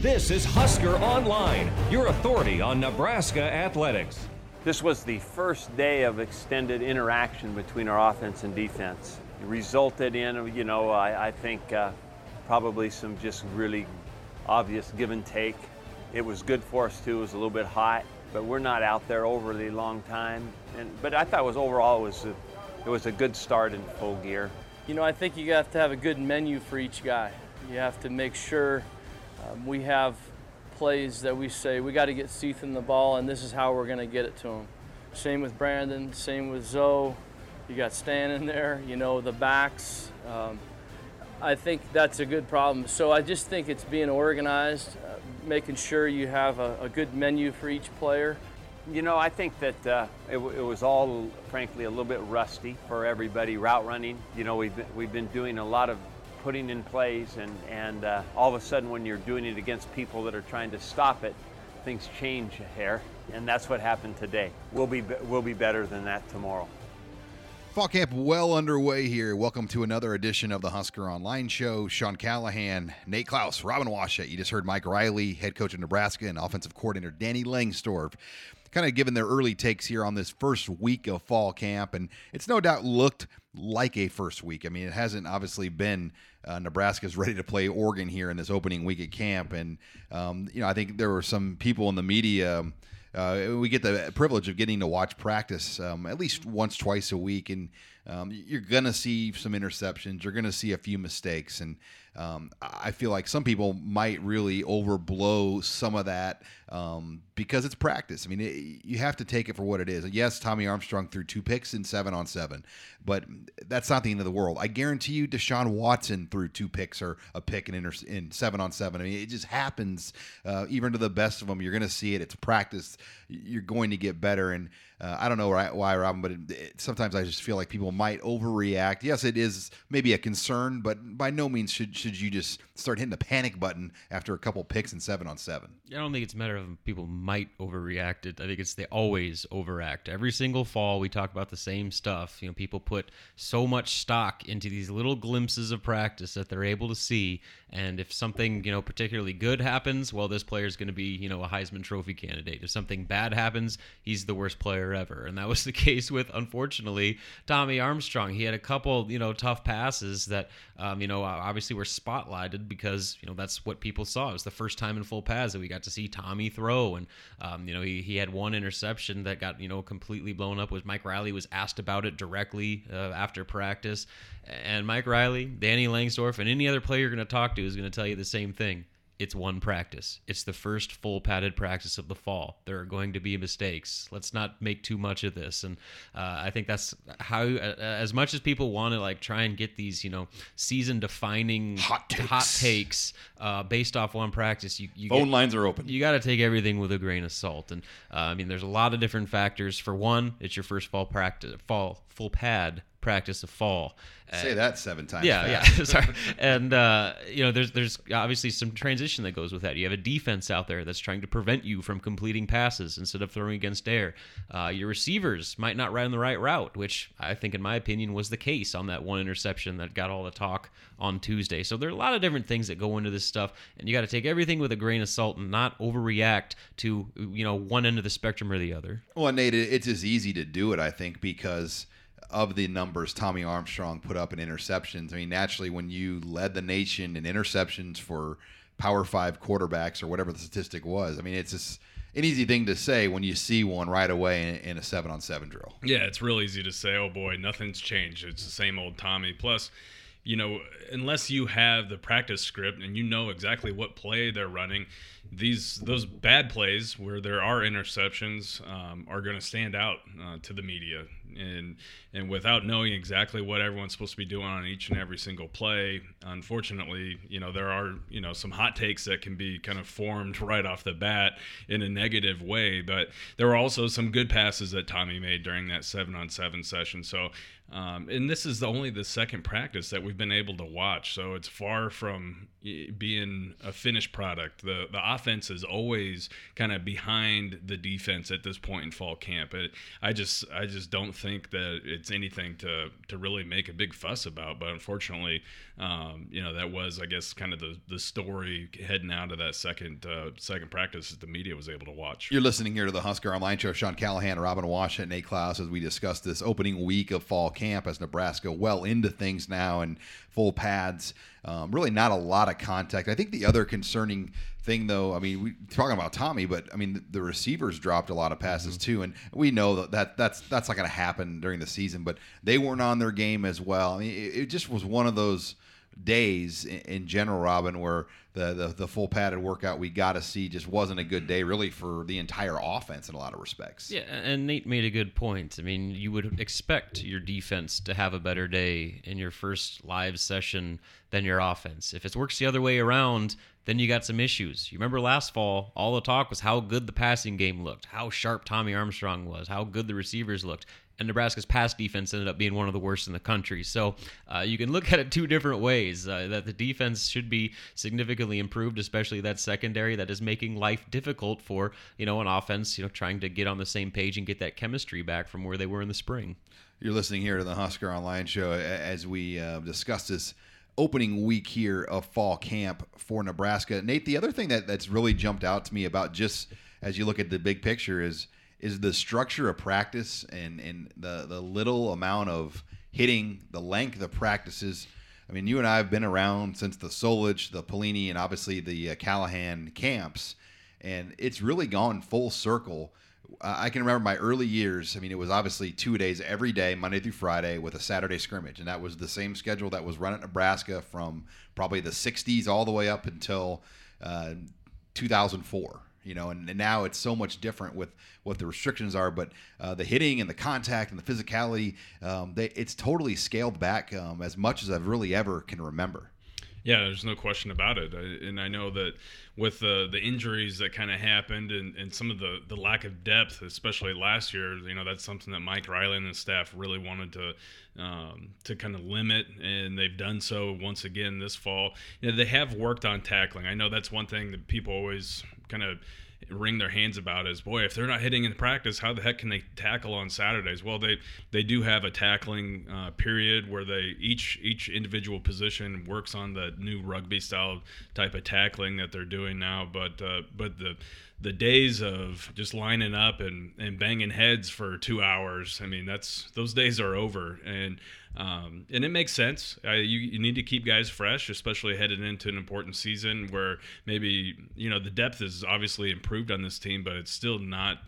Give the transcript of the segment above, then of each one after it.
This is Husker Online, your authority on Nebraska athletics. This was the first day of extended interaction between our offense and defense. It resulted in, you know, I, I think uh, probably some just really obvious give and take. It was good for us too. It was a little bit hot, but we're not out there overly long time. And but I thought it was overall it was a, it was a good start in full gear. You know, I think you have to have a good menu for each guy. You have to make sure um, we have plays that we say we got to get Cethan the ball, and this is how we're going to get it to him. Same with Brandon. Same with Zoe. You got Stan in there. You know the backs. Um, I think that's a good problem. So I just think it's being organized, uh, making sure you have a, a, good menu for each player. You know, I think that uh, it, it, was all, frankly, a little bit rusty for everybody route running. You know, we've been, we've been doing a lot of putting in plays, and, and uh, all of a sudden, when you're doing it against people that are trying to stop it, things change here, and that's what happened today. We'll be, we'll be better than that tomorrow. Fall camp well underway here. Welcome to another edition of the Husker Online Show. Sean Callahan, Nate Clouse, Robin Washut. You just heard Mike Riley, head coach of Nebraska, and offensive coordinator Danny Langsdorf kind of given their early takes here on this first week of fall camp. And it's no doubt looked like a first week. I mean, it hasn't obviously been uh, Nebraska's ready to play Oregon here in this opening week at camp. And, um, you know, I think there were some people in the media. Uh, we get the privilege of getting to watch practice um, at least once, twice a week, and um, you're gonna see some interceptions. You're gonna see a few mistakes, and um, I feel like some people might really overblow some of that um, because it's practice. I mean, it, you have to take it for what it is. Yes, Tommy Armstrong threw two picks in seven on seven, but that's not the end of the world. I guarantee you, Deshaun Watson threw two picks or a pick in, inter- in seven on seven. I mean, it just happens. Uh, even to the best of them, you're going to see it. It's practice. You're going to get better. And uh, I don't know why, why Robin, but it, it, sometimes I just feel like people might overreact. Yes, it is maybe a concern, but by no means should should you just start hitting the panic button after a couple picks and seven on seven. I don't think it's a matter of people might overreact. It. I think it's they always overact. Every single fall, we talk about the same stuff. You know, people put so much stock into these little glimpses of practice that they're able to see, and if something you know particularly good happens, well, this player is going to be you know a Heisman Trophy candidate. If something bad happens, he's the worst player ever, and that was the case with unfortunately Tommy Armstrong. He had a couple you know tough passes that um, you know obviously were spotlighted because you know that's what people saw. It was the first time in full pads that we got to see Tommy throw, and um, you know he, he had one interception that got you know completely blown up. Was Mike Riley was asked about it directly uh, after practice, and Mike Riley, Danny Langsdorf, and any other player you're going to talk to is going to tell you the same thing it's one practice. It's the first full padded practice of the fall. There are going to be mistakes. Let's not make too much of this. And uh, I think that's how, uh, as much as people want to like try and get these, you know, season defining hot takes, hot takes uh, based off one practice, you, you phone get, lines are open. You got to take everything with a grain of salt. And uh, I mean, there's a lot of different factors. For one, it's your first fall practice, fall full pad practice of fall. Say that seven times. Yeah, fast. yeah. Sorry. And uh, you know, there's there's obviously some transition that goes with that. You have a defense out there that's trying to prevent you from completing passes instead of throwing against air. Uh, your receivers might not run the right route, which I think, in my opinion, was the case on that one interception that got all the talk on Tuesday. So there are a lot of different things that go into this stuff, and you got to take everything with a grain of salt and not overreact to you know one end of the spectrum or the other. Well, Nate, it's as easy to do it, I think, because of the numbers Tommy Armstrong put up in interceptions. I mean, naturally, when you led the nation in interceptions for Power Five quarterbacks or whatever the statistic was, I mean, it's just an easy thing to say when you see one right away in, in a seven on seven drill. Yeah, it's real easy to say, oh boy, nothing's changed. It's the same old Tommy. Plus, you know, unless you have the practice script and you know exactly what play they're running, these those bad plays where there are interceptions um, are going to stand out uh, to the media. And and without knowing exactly what everyone's supposed to be doing on each and every single play unfortunately you know there are you know some hot takes that can be kind of formed right off the bat in a negative way. But there were also some good passes that Tommy made during that 7 on 7 session. So um, and this is the, only the second practice that we've been able to watch, so it's far from being a finished product. the The offense is always kind of behind the defense at this point in fall camp. It, I just I just don't think that it's anything to to really make a big fuss about. But unfortunately, um, you know, that was I guess kind of the the story heading out of that second uh, second practice that the media was able to watch. You're listening here to the Husker Online Show. Sean Callahan, Robin Wash, and Nate Clouse as we discuss this opening week of fall camp as Nebraska well into things now and full pads. Um, really, not a lot of contact. I think the other concerning thing, though, I mean, we talking about Tommy, but I mean, the, the receivers dropped a lot of passes Mm-hmm. too, and we know that, that that's that's not going to happen during the season. But they weren't on their game as well. I mean, it, it just was one of those days in, in general, Robin, where the, the the full padded workout we got to see just wasn't a good day, really, for the entire offense in a lot of respects. Yeah, and Nate made a good point. I mean, you would expect your defense to have a better day in your first live session than your offense. If it works the other way around, then you got some issues. You remember last fall, all the talk was how good the passing game looked, how sharp Tommy Armstrong was, how good the receivers looked. And Nebraska's pass defense ended up being one of the worst in the country. So uh, you can look at it two different ways. Uh, that the defense should be significantly improved, especially that secondary that is making life difficult for you know an offense. You know, trying to get on the same page and get that chemistry back from where they were in the spring. You're listening here to the Husker Online Show as we uh, discuss this opening week here of fall camp for Nebraska. Nate, the other thing that, that's really jumped out to me about just as you look at the big picture is is the structure of practice and, and the, the little amount of hitting, the length of practices. I mean, you and I have been around since the Solich, the Pelini, and obviously the uh, Callahan camps, and it's really gone full circle. I can remember my early years. I mean, it was obviously two days every day, Monday through Friday, with a Saturday scrimmage, and that was the same schedule that was run at Nebraska from probably the '60s all the way up until uh, 2004. You know, and, and now it's so much different with what the restrictions are, but uh, the hitting and the contact and the physicality, um, they, it's totally scaled back um, as much as I've really ever can remember. Yeah, there's no question about it. I, and I know that with the the injuries that kind of happened and, and some of the, the lack of depth, especially last year, you know, that's something that Mike Riley and the staff really wanted to um, to kind of limit, and they've done so once again this fall. You know, they have worked on tackling. I know that's one thing that people always kind of wring their hands about is boy if they're not hitting in practice how the heck can they tackle on saturdays? Well they they do have a tackling uh, period where they each each individual position works on the new rugby style type of tackling that they're doing now. But uh, but the the days of just lining up and, and banging heads for two hours, I mean, that's those days are over, and um, and it makes sense. You, you need to keep guys fresh, especially headed into an important season where maybe you know the depth is obviously improved on this team, but it's still not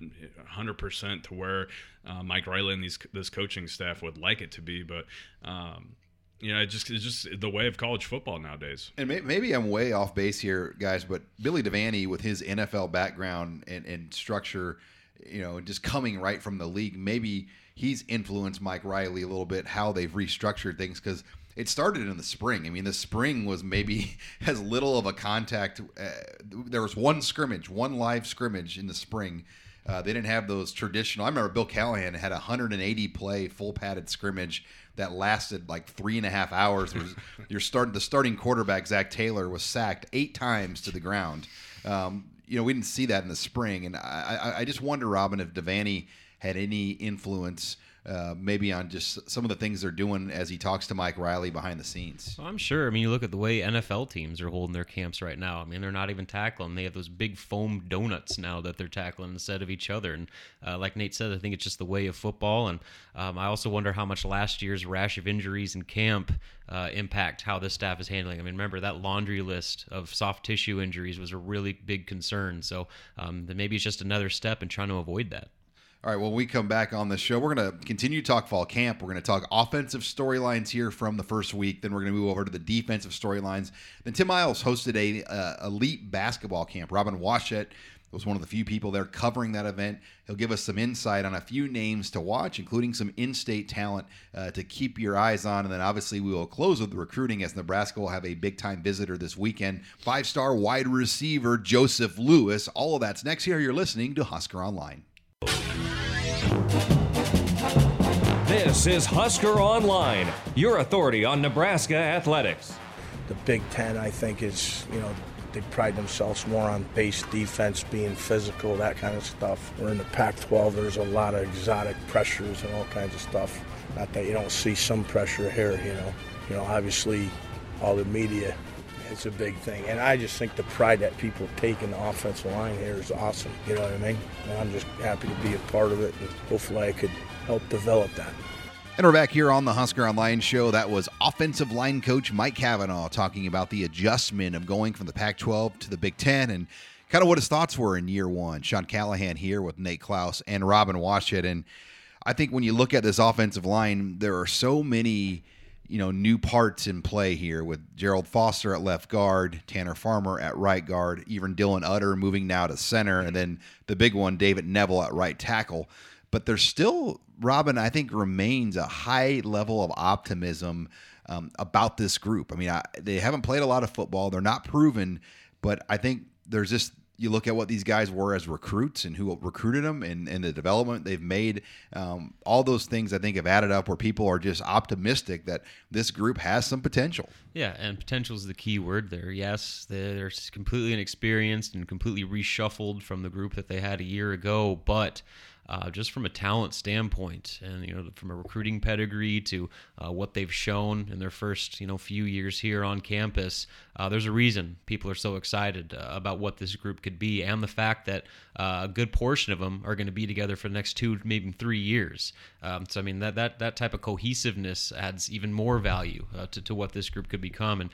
100% to where uh, Mike Riley and these this coaching staff would like it to be. But um, you know, it just it's just the way of college football nowadays. And may, maybe I'm way off base here, guys, but Billy Devaney, with his NFL background and, and structure, you know, just coming right from the league, maybe he's influenced Mike Riley a little bit how they've restructured things because it started in the spring. I mean, the spring was maybe as little of a contact. Uh, there was one scrimmage, one live scrimmage in the spring. Uh, they didn't have those traditional. I remember Bill Callahan had a 180 play full padded scrimmage that lasted like three and a half hours. You're starting the starting quarterback Zac Taylor was sacked eight times to the ground. Um, you know, we didn't see that in the spring, and I, I, I just wonder, Robin, if Devaney had any influence. Uh, maybe on just some of the things they're doing as he talks to Mike Riley behind the scenes. Well, I'm sure. I mean, you look at the way NFL teams are holding their camps right now. I mean, they're not even tackling. They have those big foam donuts now that they're tackling instead of each other. And uh, like Nate said, I think it's just the way of football. And um, I also wonder how much last year's rash of injuries in camp uh, impact how this staff is handling. I mean, remember that laundry list of soft tissue injuries was a really big concern. So um, then maybe it's just another step in trying to avoid that. All right, when we come back on the show, we're going to continue to talk fall camp. We're going to talk offensive storylines here from the first week. Then we're going to move over to the defensive storylines. Then Tim Miles hosted a uh, elite basketball camp. Robin Washut was one of the few people there covering that event. He'll give us some insight on a few names to watch, including some in-state talent uh, to keep your eyes on. And then obviously we will close with the recruiting as Nebraska will have a big-time visitor this weekend. Five-star wide receiver Joseph Lewis. All of that's next here. You're listening to Husker Online. This is Husker Online, your authority on Nebraska athletics. the Big Ten, I think, is you know they pride themselves more on base defense, being physical, that kind of stuff. We're in the Pac-12. There's a lot of exotic pressures and all kinds of stuff. Not that you don't see some pressure here, you know. You know, obviously, all the media it's a big thing. And I just think the pride that people take in the offensive line here is awesome. You know what I mean? And I'm just happy to be a part of it, and hopefully I could help develop that. And we're back here on the Husker Online show. That was offensive line coach Mike Cavanaugh talking about the adjustment of going from the Pac 12 to the Big Ten and kind of what his thoughts were in year one. Sean Callahan here with Nate Clouse and Robin Washut. And I think when you look at this offensive line, there are so many you know new parts in play here with Gerald Foster at left guard, Tanner Farmer at right guard, even Dylan Utter moving now to center, and then the big one David Knevel at right tackle. But there's still Robin, I think, remains a high level of optimism um, about this group. I mean, I, they haven't played a lot of football; they're not proven, but I think there's just you look at what these guys were as recruits and who recruited them and, and the development they've made. Um, all those things I think have added up where people are just optimistic that this group has some potential. Yeah, and potential is the key word there. Yes, they're completely inexperienced and completely reshuffled from the group that they had a year ago, but uh, just from a talent standpoint, and you know, from a recruiting pedigree to uh, what they've shown in their first you know few years here on campus. Uh, there's a reason people are so excited uh, about what this group could be, and the fact that uh, a good portion of them are going to be together for the next two, maybe three years. Um, so I mean that that that type of cohesiveness adds even more value uh, to to what this group could become. And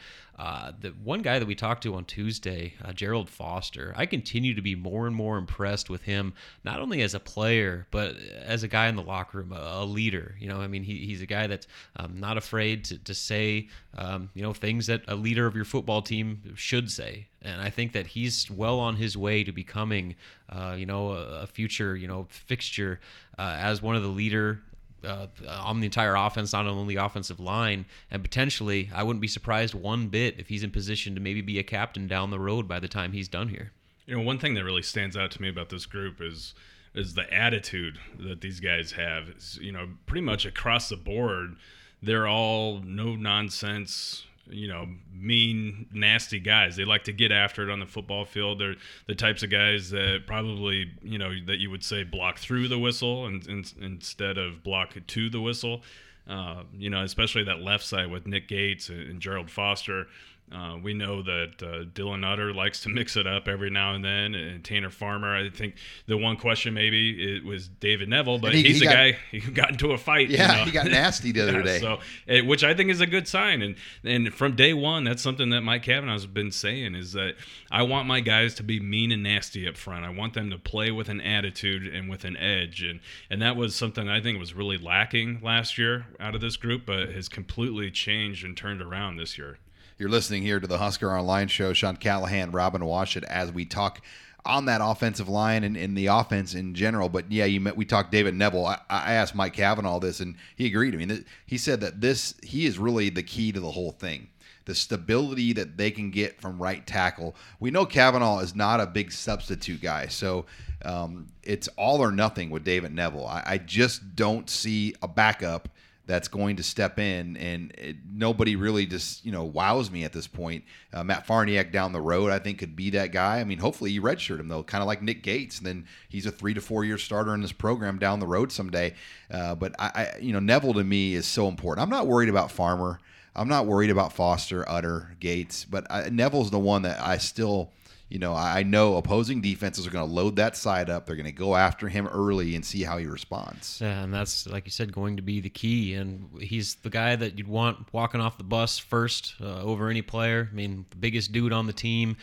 the one guy that we talked to on Tuesday, Gerald Foster, I continue to be more and more impressed with him, not only as a player player, but as a guy in the locker room, a, a leader. You know, I mean, he, he's a guy that's um, not afraid to, to say, um, you know, things that a leader of your football team should say. And I think that he's well on his way to becoming, uh, you know, a, a, future, you know, fixture uh, as one of the leader uh, on the entire offense, not only the offensive line, and potentially, I wouldn't be surprised one bit if he's in position to maybe be a captain down the road by the time he's done here. You know, one thing that really stands out to me about this group is is the attitude that these guys have. It's, you know, pretty much across the board, they're all no nonsense, you know, mean, nasty guys. They like to get after it on the football field. They're the types of guys that probably, you know, that you would say block through the whistle and, and instead of block to the whistle. Uh, you know, especially that left side with Nick Gates and, and Gerald Foster. Uh, we know that uh, Dylan Utter likes to mix it up every now and then, and Tanner Farmer. I think the one question maybe it was David Knevel, but he, he's he the got, guy who got into a fight. Yeah, you know? he got nasty the other yeah, day. So, which I think is a good sign. And and from day one, that's something that Mike Cavanaugh's been saying is that I want my guys to be mean and nasty up front. I want them to play with an attitude and with an edge, and and that was something I think was really lacking last year out of this group, but has completely changed and turned around this year. You're listening here to the Husker Online Show. Sean Callahan, Robin Washut, as we talk on that offensive line and in the offense in general. But yeah, you met, we talked David Knevel. I, I, asked Mike Cavanaugh this, and he agreed. I mean, he said that this he is really the key to the whole thing. The stability that they can get from right tackle. We know Cavanaugh is not a big substitute guy, so um, it's all or nothing with David Knevel. I, I just don't see a backup that's going to step in, and it, nobody really just you know wows me at this point. Uh, Matt Farniok down the road, I think, could be that guy. I mean, hopefully you redshirt him though, kind of like Nick Gates, and then he's a three to four year starter in this program down the road someday. Uh, but I, I, you know, Knevel to me is so important. I'm not worried about Farmer. I'm not worried about Foster, Utter, Gates, but I, Knevel's the one that I still you know, I know opposing defenses are going to load that side up. They're going to go after him early and see how he responds. Yeah, and that's like you said, going to be the key. And he's the guy that you'd want walking off the bus first uh, over any player. I mean, the biggest dude on the team.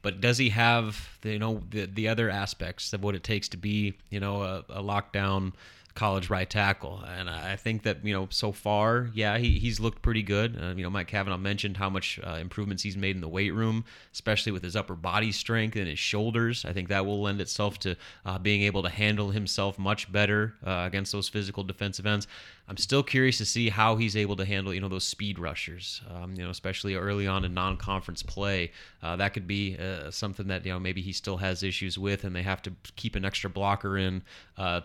But does he have the, you know the the other aspects of what it takes to be you know a, a lockdown college right tackle. And I think that, you know, so far, yeah, he, he's looked pretty good. Uh, you know, Mike Cavanaugh mentioned how much uh, improvements he's made in the weight room, especially with his upper body strength and his shoulders. I think that will lend itself to uh, being able to handle himself much better uh, against those physical defensive ends. I'm still curious to see how he's able to handle, you know, those speed rushers, um, you know, especially early on in non-conference play. Uh, that could be uh, something that, you know, maybe he still has issues with and they have to keep an extra blocker in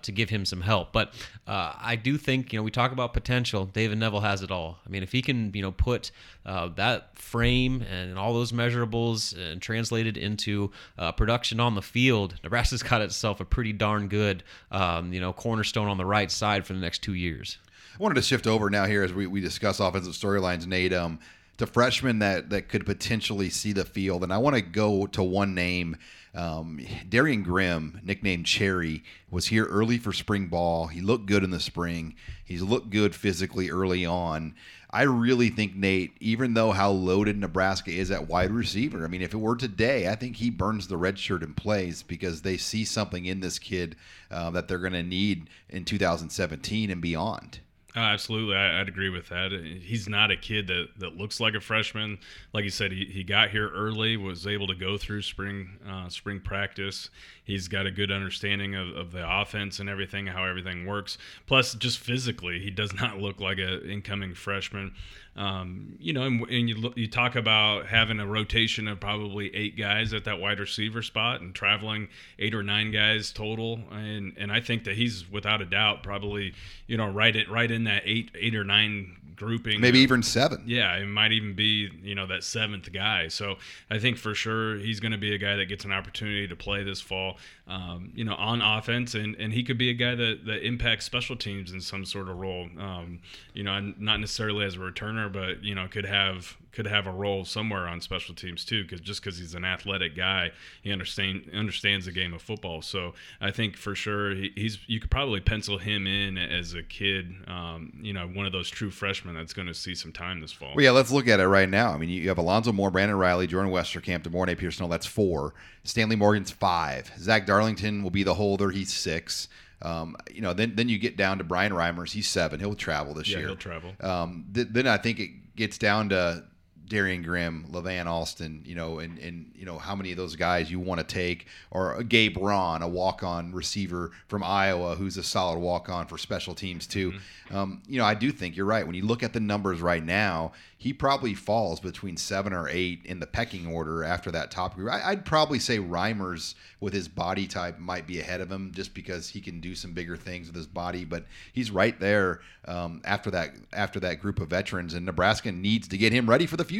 to give him some help. But But uh, I do think, you know, we talk about potential. David Knevel has it all. I mean, if he can, you know, put uh, that frame and all those measurables and translate it into uh, production on the field, Nebraska's got itself a pretty darn good, um, you know, cornerstone on the right side for the next two years. I wanted to shift over now here as we, we discuss offensive storylines, Nate. Um, to freshmen that that could potentially see the field, and I want to go to one name. Um, Derrion Grim, nicknamed Cherry, was here early for spring ball. He looked good in the spring. He's looked good physically early on. I really think Nate, even though how loaded Nebraska is at wide receiver, I mean, if it were today, I think he burns the red shirt and plays because they see something in this kid uh, that they're going to need in 2017 and beyond. Uh, absolutely, I, would agree with that. He's not a kid that, that looks like a freshman. Like you said, he, he got here early, was able to go through spring uh, spring practice. He's got a good understanding of, of the offense and everything, how everything works. Plus, just physically, he does not look like an incoming freshman. Um, you know, and, and you look, you talk about having a rotation of probably eight guys at that wide receiver spot and traveling eight or nine guys total, and and I think that he's without a doubt probably you know right it right in that eight eight or nine grouping. Maybe even seven. Yeah, it might even be you know that seventh guy. So I think for sure he's going to be a guy that gets an opportunity to play this fall. Um, you know, on offense, and, and he could be a guy that, that impacts special teams in some sort of role. Um, you know, not necessarily as a returner, but you know, could have could have a role somewhere on special teams too. Because just because he's an athletic guy, he understand understands the game of football. So I think for sure he, he's you could probably pencil him in as a kid. Um, you know, one of those true freshmen that's going to see some time this fall. Well, yeah, let's look at it right now. I mean, you have Alonzo Moore, Brandon Reilly, Jordan Westerkamp, De'Mornay Pierson. That's four. Stanley Morgan's five. Zach Darlington will be the holder. He's six. Um, you know, then then you get down to Bryan Reimers. He's seven. He'll travel this yeah, year. He'll travel. Um, th- then I think it gets down to Derrion Grim, Levan Alston, you know, and, and you know how many of those guys you want to take, or Gabe Ron, a walk-on receiver from Iowa, who's a solid walk-on for special teams too. Mm-hmm. Um, you know, I do think you're right. When you look at the numbers right now, he probably falls between seven or eight in the pecking order after that top group. I, would probably say Reimers with his body type might be ahead of him just because he can do some bigger things with his body, but he's right there um, after that after that group of veterans, and Nebraska needs to get him ready for the future.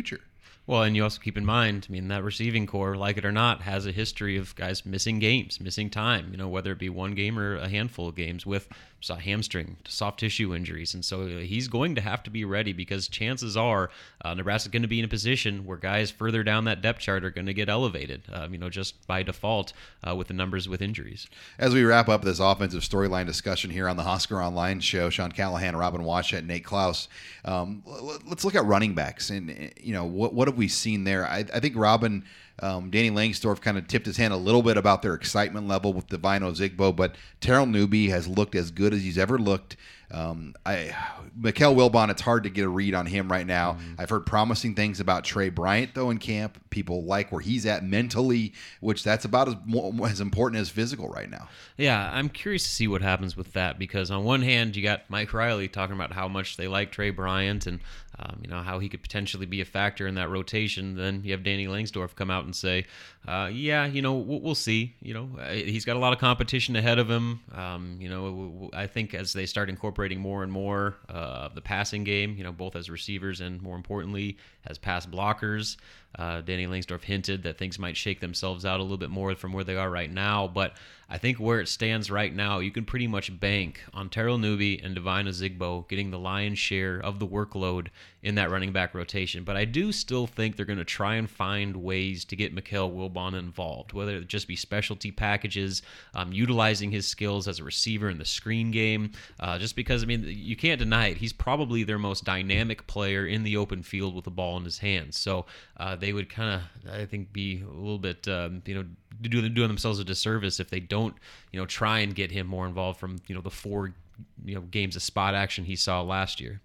Well, and you also keep in mind, I mean, that receiving corps, like it or not, has a history of guys missing games, missing time, you know, whether it be one game or a handful of games with a hamstring, soft tissue injuries. And so he's going to have to be ready because chances are uh, Nebraska's going to be in a position where guys further down that depth chart are going to get elevated, um, you know, just by default uh, with the numbers with injuries. As we wrap up this offensive storyline discussion here on the Husker Online show, Sean Callahan, Robin Washut, Nate Clouse, um, let's look at running backs. And, you know, what, what have we seen there? I, I think Robin. Um, Danny Langsdorf kind of tipped his hand a little bit about their excitement level with the Devine Ozigbo, but Terrell Newby has looked as good as he's ever looked. Um, I Mikale Wilbon, it's hard to get a read on him right now. Mm-hmm. I've heard promising things about Tre Bryant though in camp. People like where he's at mentally, which that's about as as important as physical right now. Yeah, I'm curious to see what happens with that because on one hand you got Mike Riley talking about how much they like Trey Bryant and um, you know how he could potentially be a factor in that rotation. Then you have Danny Langsdorf come out and say, uh, "Yeah, you know we'll, we'll, see. You know he's got a lot of competition ahead of him. Um, you know I think as they start incorporating more and more uh, of the passing game, you know both as receivers and more importantly as pass blockers." Uh, Danny Langsdorf hinted that things might shake themselves out a little bit more from where they are right now, but I think where it stands right now, you can pretty much bank on Terrell Newby and Devine Ozigbo getting the lion's share of the workload in that running back rotation. But I do still think they're going to try and find ways to get Mikale Wilbon involved, whether it just be specialty packages, um, utilizing his skills as a receiver in the screen game. Uh, just because, I mean, you can't deny it. He's probably their most dynamic player in the open field with the ball in his hands. So uh, they would kind of, I think, be a little bit, um, you know, doing themselves a disservice if they don't, you know, try and get him more involved from, you know, the four, you know, games of spot action he saw last year.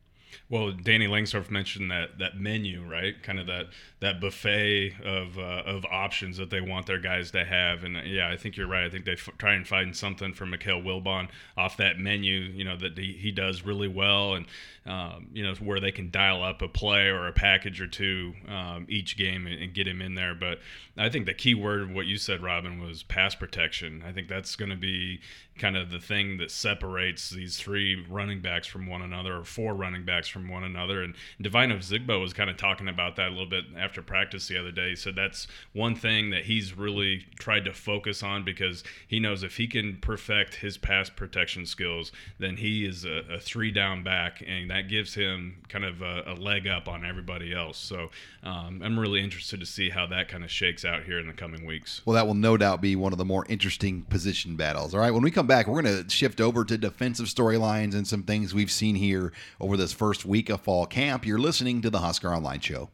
Well, Danny Langsdorf mentioned that that menu, right? Kind of that that buffet of uh, of options that they want their guys to have, and uh, yeah, I think you're right. I think they f- try and find something for Mikale Wilbon off that menu, you know, that he, he does really well, and um, you know where they can dial up a play or a package or two um, each game and, and, get him in there. But I think the key word, of what you said, Robin, was pass protection. I think that's going to be kind of the thing that separates these three running backs from one another, or four running backs from one another. And Devine Ozigbo was kind of talking about that a little bit after practice the other day. So that's one thing that he's really tried to focus on because he knows if he can perfect his pass protection skills, then he is a, a three down back, and that gives him kind of a, a leg up on everybody else. So um, I'm really interested to see how that kind of shakes out here in the coming weeks. Well, that will no doubt be one of the more interesting position battles. All right, when we come back, we're going to shift over to defensive storylines and some things we've seen here over this first week of fall camp. You're listening to the Husker Online Show.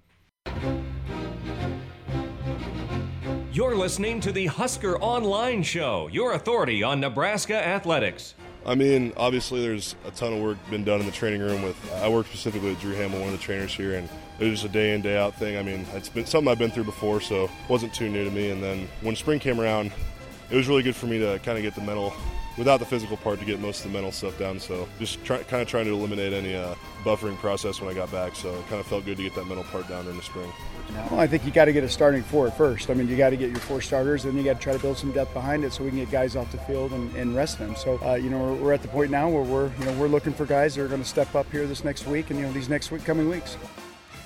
You're listening to the Husker Online Show, your authority on Nebraska athletics. I mean, obviously, there's a ton of work been done in the training room. With I work specifically with Drew Hamill, one of the trainers here, and it was just a day in day out thing. I mean, it's been something I've been through before, so it wasn't too new to me. And then when spring came around, it was really good for me to kind of get the mental without the physical part to get most of the mental stuff down. So just try, kind of trying to eliminate any uh, buffering process when I got back. So it kind of felt good to get that mental part down in the spring. Well, I think you got to get a starting four first. I mean, you got to get your four starters, and then you got to try to build some depth behind it so we can get guys off the field and, and rest them. So, uh, you know, we're, we're, at the point now where we're, you know, we're looking for guys that are going to step up here this next week and you know these next week, coming weeks.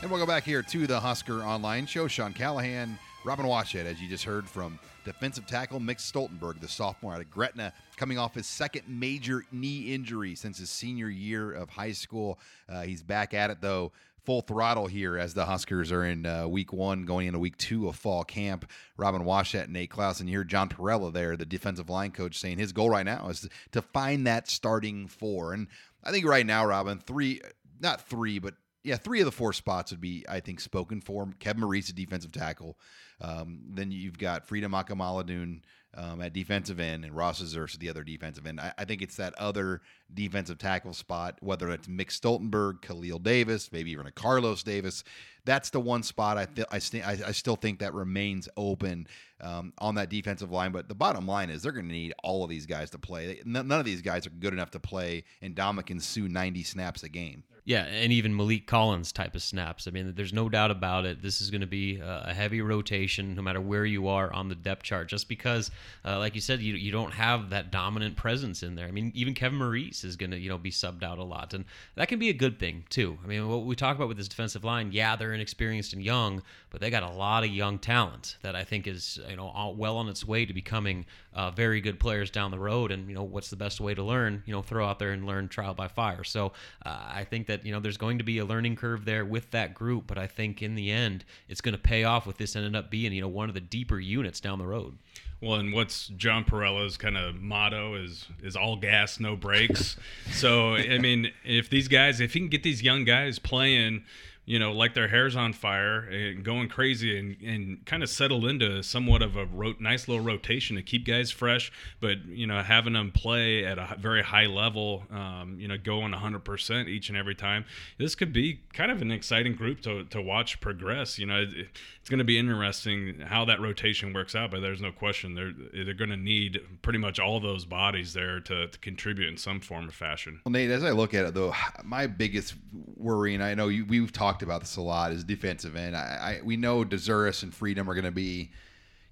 And we'll go back here to the Husker Online Show. Sean Callahan, Robin Washut, as you just heard from defensive tackle Mick Stoltenberg, the sophomore out of Gretna, coming off his second major knee injury since his senior year of high school. Uh, he's back at it, though, full throttle here as the Huskers are in uh, week one, going into week two of fall camp. Robin Washut and Nate Clouse, and you hear John Parrella there, the defensive line coach, saying his goal right now is to find that starting four. And I think right now, Robin, three, not three, but yeah, three of the four spots would be, I think, spoken for. Kevin Maurice, defensive tackle. Um, then you've got Freedom Akinmoladun um, at defensive end and Ross Dzuris the other defensive end. I, I, think it's that other defensive tackle spot, whether it's Mick Stoltenberg, Khalil Davis, maybe even a Carlos Davis. That's the one spot I th- I, st- I, I, still think that remains open um, on that defensive line. But the bottom line is they're going to need all of these guys to play. None of these guys are good enough to play and Ndamukong Suh 90 snaps a game. Yeah, and even Maliek Collins type of snaps. I mean, there's no doubt about it. This is going to be a heavy rotation, no matter where you are on the depth chart. Just because, uh, like you said, you you don't have that dominant presence in there. I mean, even Kevin Maurice is going to you know be subbed out a lot, and that can be a good thing too. I mean, what we talk about with this defensive line, yeah, they're inexperienced and young, but they got a lot of young talent that I think is you know well on its way to becoming uh, very good players down the road. And you know, what's the best way to learn? You know, throw out there and learn trial by fire. So uh, I think that you know there's going to be a learning curve there with that group, but I think in the end it's going to pay off with this ended up being you know one of the deeper units down the road. Well, and what's John Parrella's kind of motto is is all gas, no brakes. so I mean, if these guys, if he can get these young guys playing you know, like their hair's on fire and going crazy and, and kind of settled into somewhat of a ro- nice little rotation to keep guys fresh, but, you know, having them play at a very high level, um, you know, going 100% each and every time. This could be kind of an exciting group to, to watch progress. You know, it, it's going to be interesting how that rotation works out, but there's no question they're, they're going to need pretty much all those bodies there to, to contribute in some form or fashion. Well, Nate, as I look at it, though, my biggest worry, and I know you, we've talked talked about this a lot is defensive end. I, I we know Dzuris and Freedom are going to be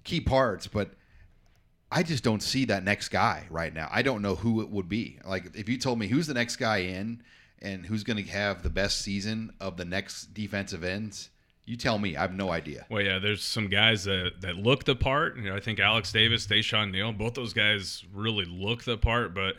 key parts, but I just don't see that next guy right now. I don't know who it would be. Like if you told me who's the next guy in and who's going to have the best season of the next defensive ends, you tell me. I have no idea. Well, yeah, there's some guys that, that look the part. You know, I think Alex Davis, DaiShon Neal, both those guys really look the part, but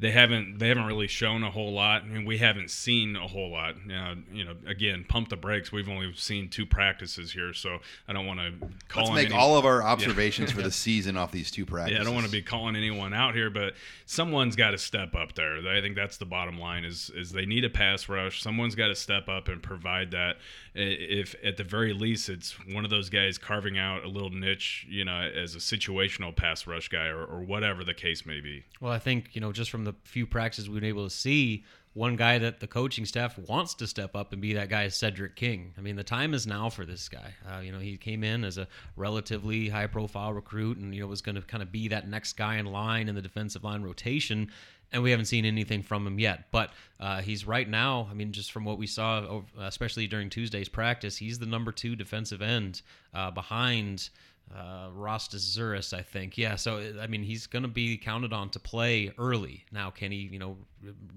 they haven't they haven't really shown a whole lot, and we haven't seen a whole lot. Uh, you know, again, pump the brakes. We've only seen two practices here, so I don't want to call. Let's make any, all of our observations yeah. for the season off these two practices. Yeah, I don't want to be calling anyone out here, but someone's got to step up there. I think that's the bottom line. Is is they need a pass rush. Someone's got to step up and provide that. If at the very least it's one of those guys carving out a little niche, you know, as a situational pass rush guy or, or whatever the case may be. Well, I think you know just from the few practices we've been able to see, one guy that the coaching staff wants to step up and be that guy is Cedric King. I mean, the time is now for this guy. Uh, you know, he came in as a relatively high-profile recruit, and you know was going to kind of be that next guy in line in the defensive line rotation. And we haven't seen anything from him yet. But uh, he's right now. I mean, just from what we saw, especially during Tuesday's practice, he's the number two defensive end uh, behind uh, Ross Dzuris, I think. Yeah, so I mean, he's going to be counted on to play early. Now, can he, you know,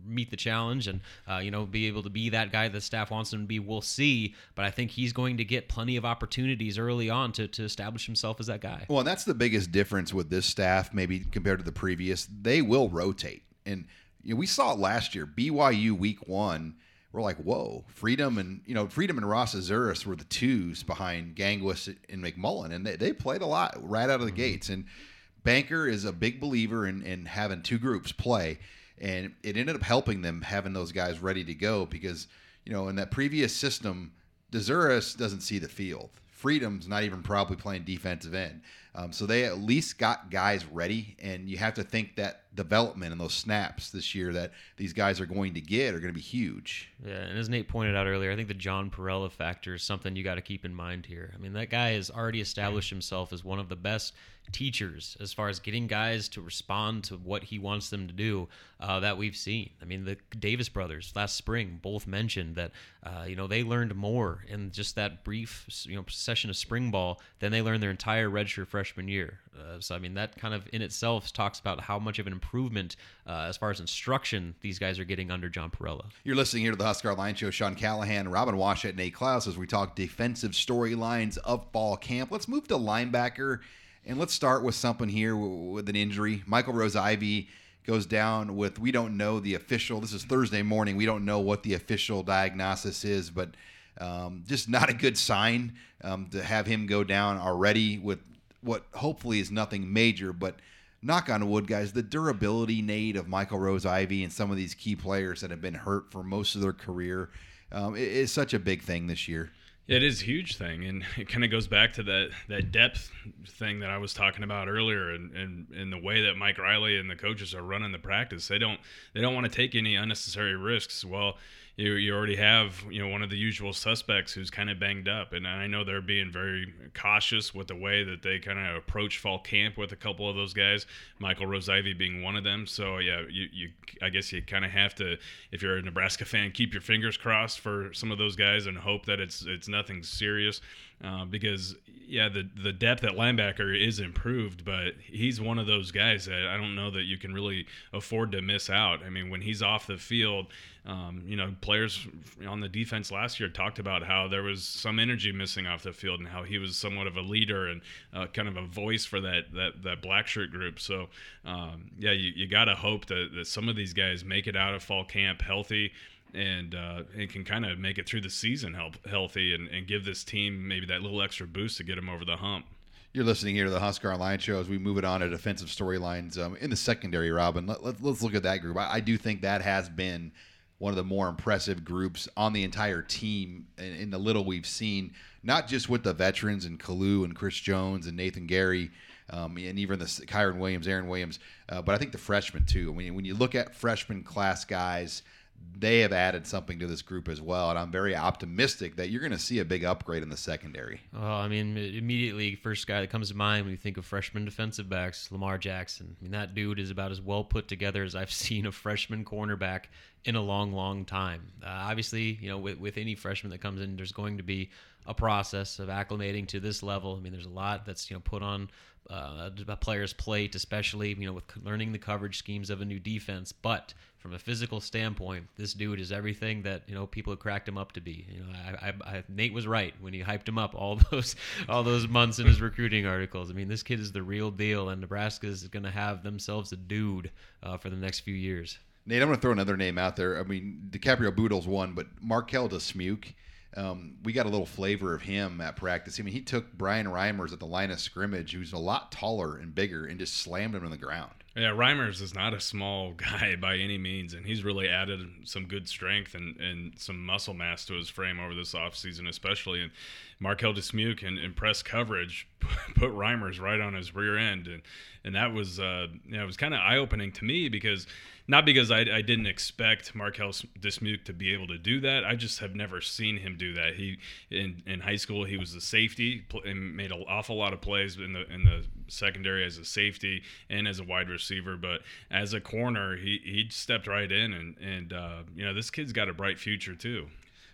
meet the challenge and uh, you know be able to be that guy the staff wants him to be? We'll see. But I think he's going to get plenty of opportunities early on to to establish himself as that guy. Well, that's the biggest difference with this staff, maybe compared to the previous. They will rotate, and you know, we saw it last year. BYU week one we're like, whoa, Freedom and you know, Freedom and Ross Dzuris were the twos behind Gangwish and McMullen, and they, they played a lot right out of the mm-hmm. gates. And Banker is a big believer in, in having two groups play, and it ended up helping them having those guys ready to go because you know in that previous system, Dzuris doesn't see the field. Freedom's not even probably playing defensive end. Um, so they at least got guys ready, and you have to think that development and those snaps this year that these guys are going to get are going to be huge. Yeah, and as Nate pointed out earlier, I think the John Parrella factor is something you got to keep in mind here. I mean, that guy has already established himself as one of the best teachers as far as getting guys to respond to what he wants them to do uh, that we've seen. I mean, the Davis brothers last spring both mentioned that uh, you know they learned more in just that brief you know session of spring ball than they learned their entire redshirt freshman year. Uh, so I mean, that kind of in itself talks about how much of an improvement uh, as far as instruction these guys are getting under John Parrella. You're listening here to the Husker Line Show. Sean Callahan, Robin Washut, Nate Clouse as we talk defensive storylines of fall camp. Let's move to linebacker. And let's start with something here with an injury. Michael Rose-Ivey goes down with, we don't know the official, this is Thursday morning. We don't know what the official diagnosis is, but um, just not a good sign um, to have him go down already with what hopefully is nothing major. But knock on wood, guys, the durability, Nate, of Michael Rose-Ivey and some of these key players that have been hurt for most of their career um, is such a big thing this year. It is a huge thing, and it kind of goes back to that that depth thing that I was talking about earlier, and, and, and the way that Mike Riley and the coaches are running the practice. They don't they don't want to take any unnecessary risks. Well, you, you already have you know one of the usual suspects who's kind of banged up, and I know they're being very cautious with the way that they kind of approach fall camp with a couple of those guys, Michael Rose-Ivey being one of them. So yeah, you, you I guess you kind of have to, if you're a Nebraska fan, keep your fingers crossed for some of those guys and hope that it's it's nothing serious. Uh, because yeah, the the depth at linebacker is improved, but he's one of those guys that I don't know that you can really afford to miss out. I mean, when he's off the field, um, you know, players on the defense last year talked about how there was some energy missing off the field and how he was somewhat of a leader and uh, kind of a voice for that that that black shirt group. So um, yeah, you, you got to hope that, that some of these guys make it out of fall camp healthy and uh, and can kind of make it through the season help, healthy and, and give this team maybe that little extra boost to get them over the hump. You're listening here to the Husker Online Show as we move it on to defensive storylines um, in the secondary, Robin. Let, us let, look at that group. I, I, do think that has been one of the more impressive groups on the entire team in, in the little we've seen, not just with the veterans and Kalu and Chris Jones and Nathan Gerry. Um, and even the Kieron Williams, Aaron Williams, uh, but I think the freshmen too. I mean, when you look at freshman class guys, they have added something to this group as well, and I'm very optimistic that you're going to see a big upgrade in the secondary. Oh, I mean, immediately first guy that comes to mind when you think of freshman defensive backs, Lamar Jackson. I mean, that dude is about as well put together as I've seen a freshman cornerback in a long, long time. Uh, obviously, you know, with, with any freshman that comes in, there's going to be a process of acclimating to this level. I mean, there's a lot that's you know put on uh, a player's plate, especially you know with learning the coverage schemes of a new defense. But from a physical standpoint, this dude is everything that you know people have cracked him up to be. You know, I, I, I, Nate was right when he hyped him up all those all those months in his recruiting articles. I mean, this kid is the real deal, and Nebraska is going to have themselves a dude uh, for the next few years. Nate, I'm going to throw another name out there. I mean, DiCaprio Bootle's one, but Marquel Dismuke – um, we got a little flavor of him at practice. I mean, he took Bryan Reimers at the line of scrimmage, who's a lot taller and bigger, and just slammed him on the ground. Yeah, Reimers is not a small guy by any means, and he's really added some good strength and, and some muscle mass to his frame over this offseason, especially. And Marquel Dismuke in press coverage put Reimers right on his rear end, and and that was uh, you know, it was kind of eye opening to me because not because I, I didn't expect Marquel Dismuke to be able to do that. I just have never seen him do that. He in, in high school he was a safety and made an awful lot of plays in the in the secondary as a safety and as a wide receiver. But as a corner, he he stepped right in and and uh, you know this kid's got a bright future too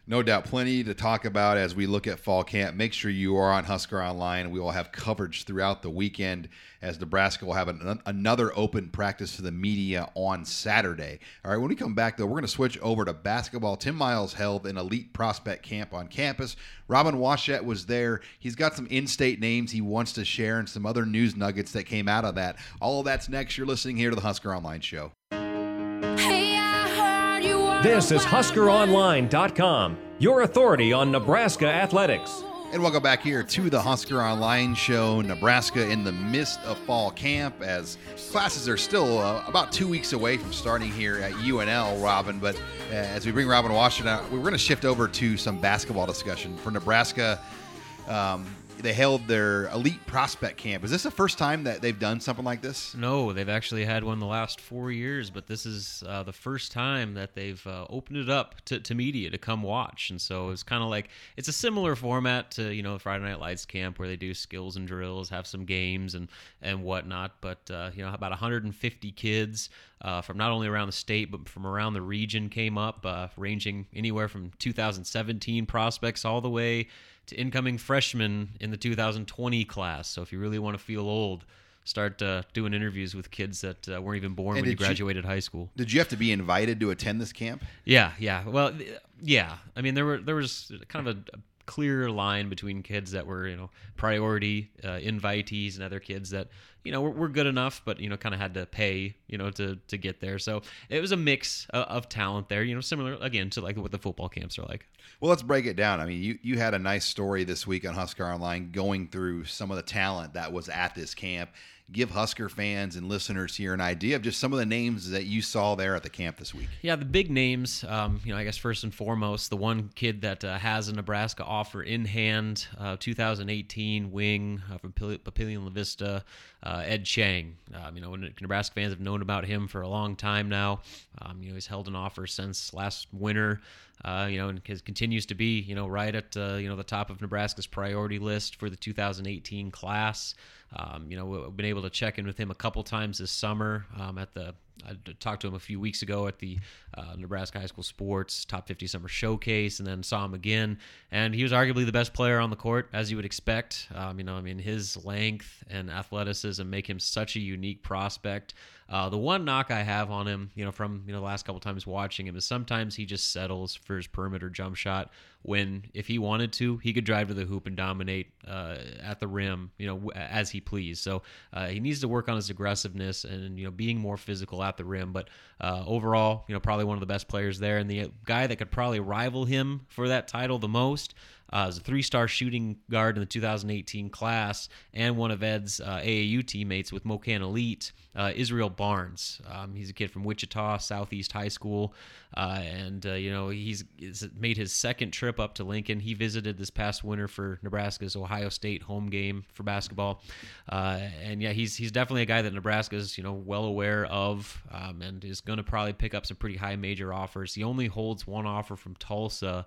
no doubt plenty to talk about as we look at fall camp. Make sure you are on Husker Online. We will have coverage throughout the weekend as Nebraska will have an, another open practice for the media on Saturday. All right, when we come back, though, we're going to switch over to basketball. Tim Miles held an elite prospect camp on campus. Robin Washut was there. He's got some in state names he wants to share and some other news nuggets that came out of that. All of that's next. You're listening here to the Husker Online Show. This is HuskerOnline.com, your authority on Nebraska athletics. And welcome back here to the Husker Online Show. Nebraska in the midst of fall camp as classes are still uh, about two weeks away from starting here at UNL, Robin. But uh, as we bring Robin Washington out, we're going to shift over to some basketball discussion for Nebraska. Um, they held their elite prospect camp. Is this the first time that they've done something like this? No, they've actually had one the last four years, but this is uh, the first time that they've uh, opened it up to, to media to come watch. And so it's kind of like it's a similar format to you know Friday Night Lights camp where they do skills and drills, have some games and and whatnot. But uh, you know about 150 kids uh, from not only around the state but from around the region came up, uh, ranging anywhere from 2017 prospects all the way to incoming freshmen in the 2020 class. So if you really want to feel old, start uh, doing interviews with kids that uh, weren't even born and when you graduated you, high school. Did you have to be invited to attend this camp? Yeah, yeah. Well, yeah. I mean, there were there was kind of a, a clear line between kids that were you know priority uh, invitees and other kids that you know were, were good enough but you know kind of had to pay you know to to get there. So it was a mix of, of, talent there you know similar again to like what the football camps are like. Well let's break it down. I mean you you had a nice story this week on husker online going through some of the talent that was at this camp give Husker fans and listeners here an idea of just some of the names that you saw there at the camp this week. Yeah, the big names. Um, you know, I guess first and foremost, the one kid that uh, has a Nebraska offer in hand, uh, 2018 wing uh, from Papillion La Vista, uh, Ed Chang. Um, you know, Nebraska fans have known about him for a long time now. Um, you know, he's held an offer since last winter. Uh, you know, and continues to be, you know, right at uh, you know the top of Nebraska's priority list for the 2018 class. Um, you know, we've been able to check in with him a couple times this summer um, at the. I talked to him a few weeks ago at the uh, Nebraska High School Sports Top 50 Summer Showcase, and then saw him again. And he was arguably the best player on the court, as you would expect. Um, you know, I mean, his length and athleticism make him such a unique prospect. Uh, the one knock I have on him, you know, from you know the last couple times watching him, is sometimes he just settles for his perimeter jump shot. When if he wanted to, he could drive to the hoop and dominate uh, at the rim, you know, as he pleased. So uh, he needs to work on his aggressiveness and you know being more physical at the rim. But uh, overall, you know, probably one of the best players there, and the guy that could probably rival him for that title the most uh, as a three-star shooting guard in the 2018 class, and one of Ed's uh, AAU teammates with MoKan Elite, uh, Israel Barnes. Um, he's a kid from Wichita Southeast High School, uh, and uh, you know he's, he's, made his second trip up to Lincoln. He visited this past winter for Nebraska's Ohio State home game for basketball, uh, and yeah, he's he's definitely a guy that Nebraska's you know well aware of, um, and is going to probably pick up some pretty high major offers. He only holds one offer from Tulsa.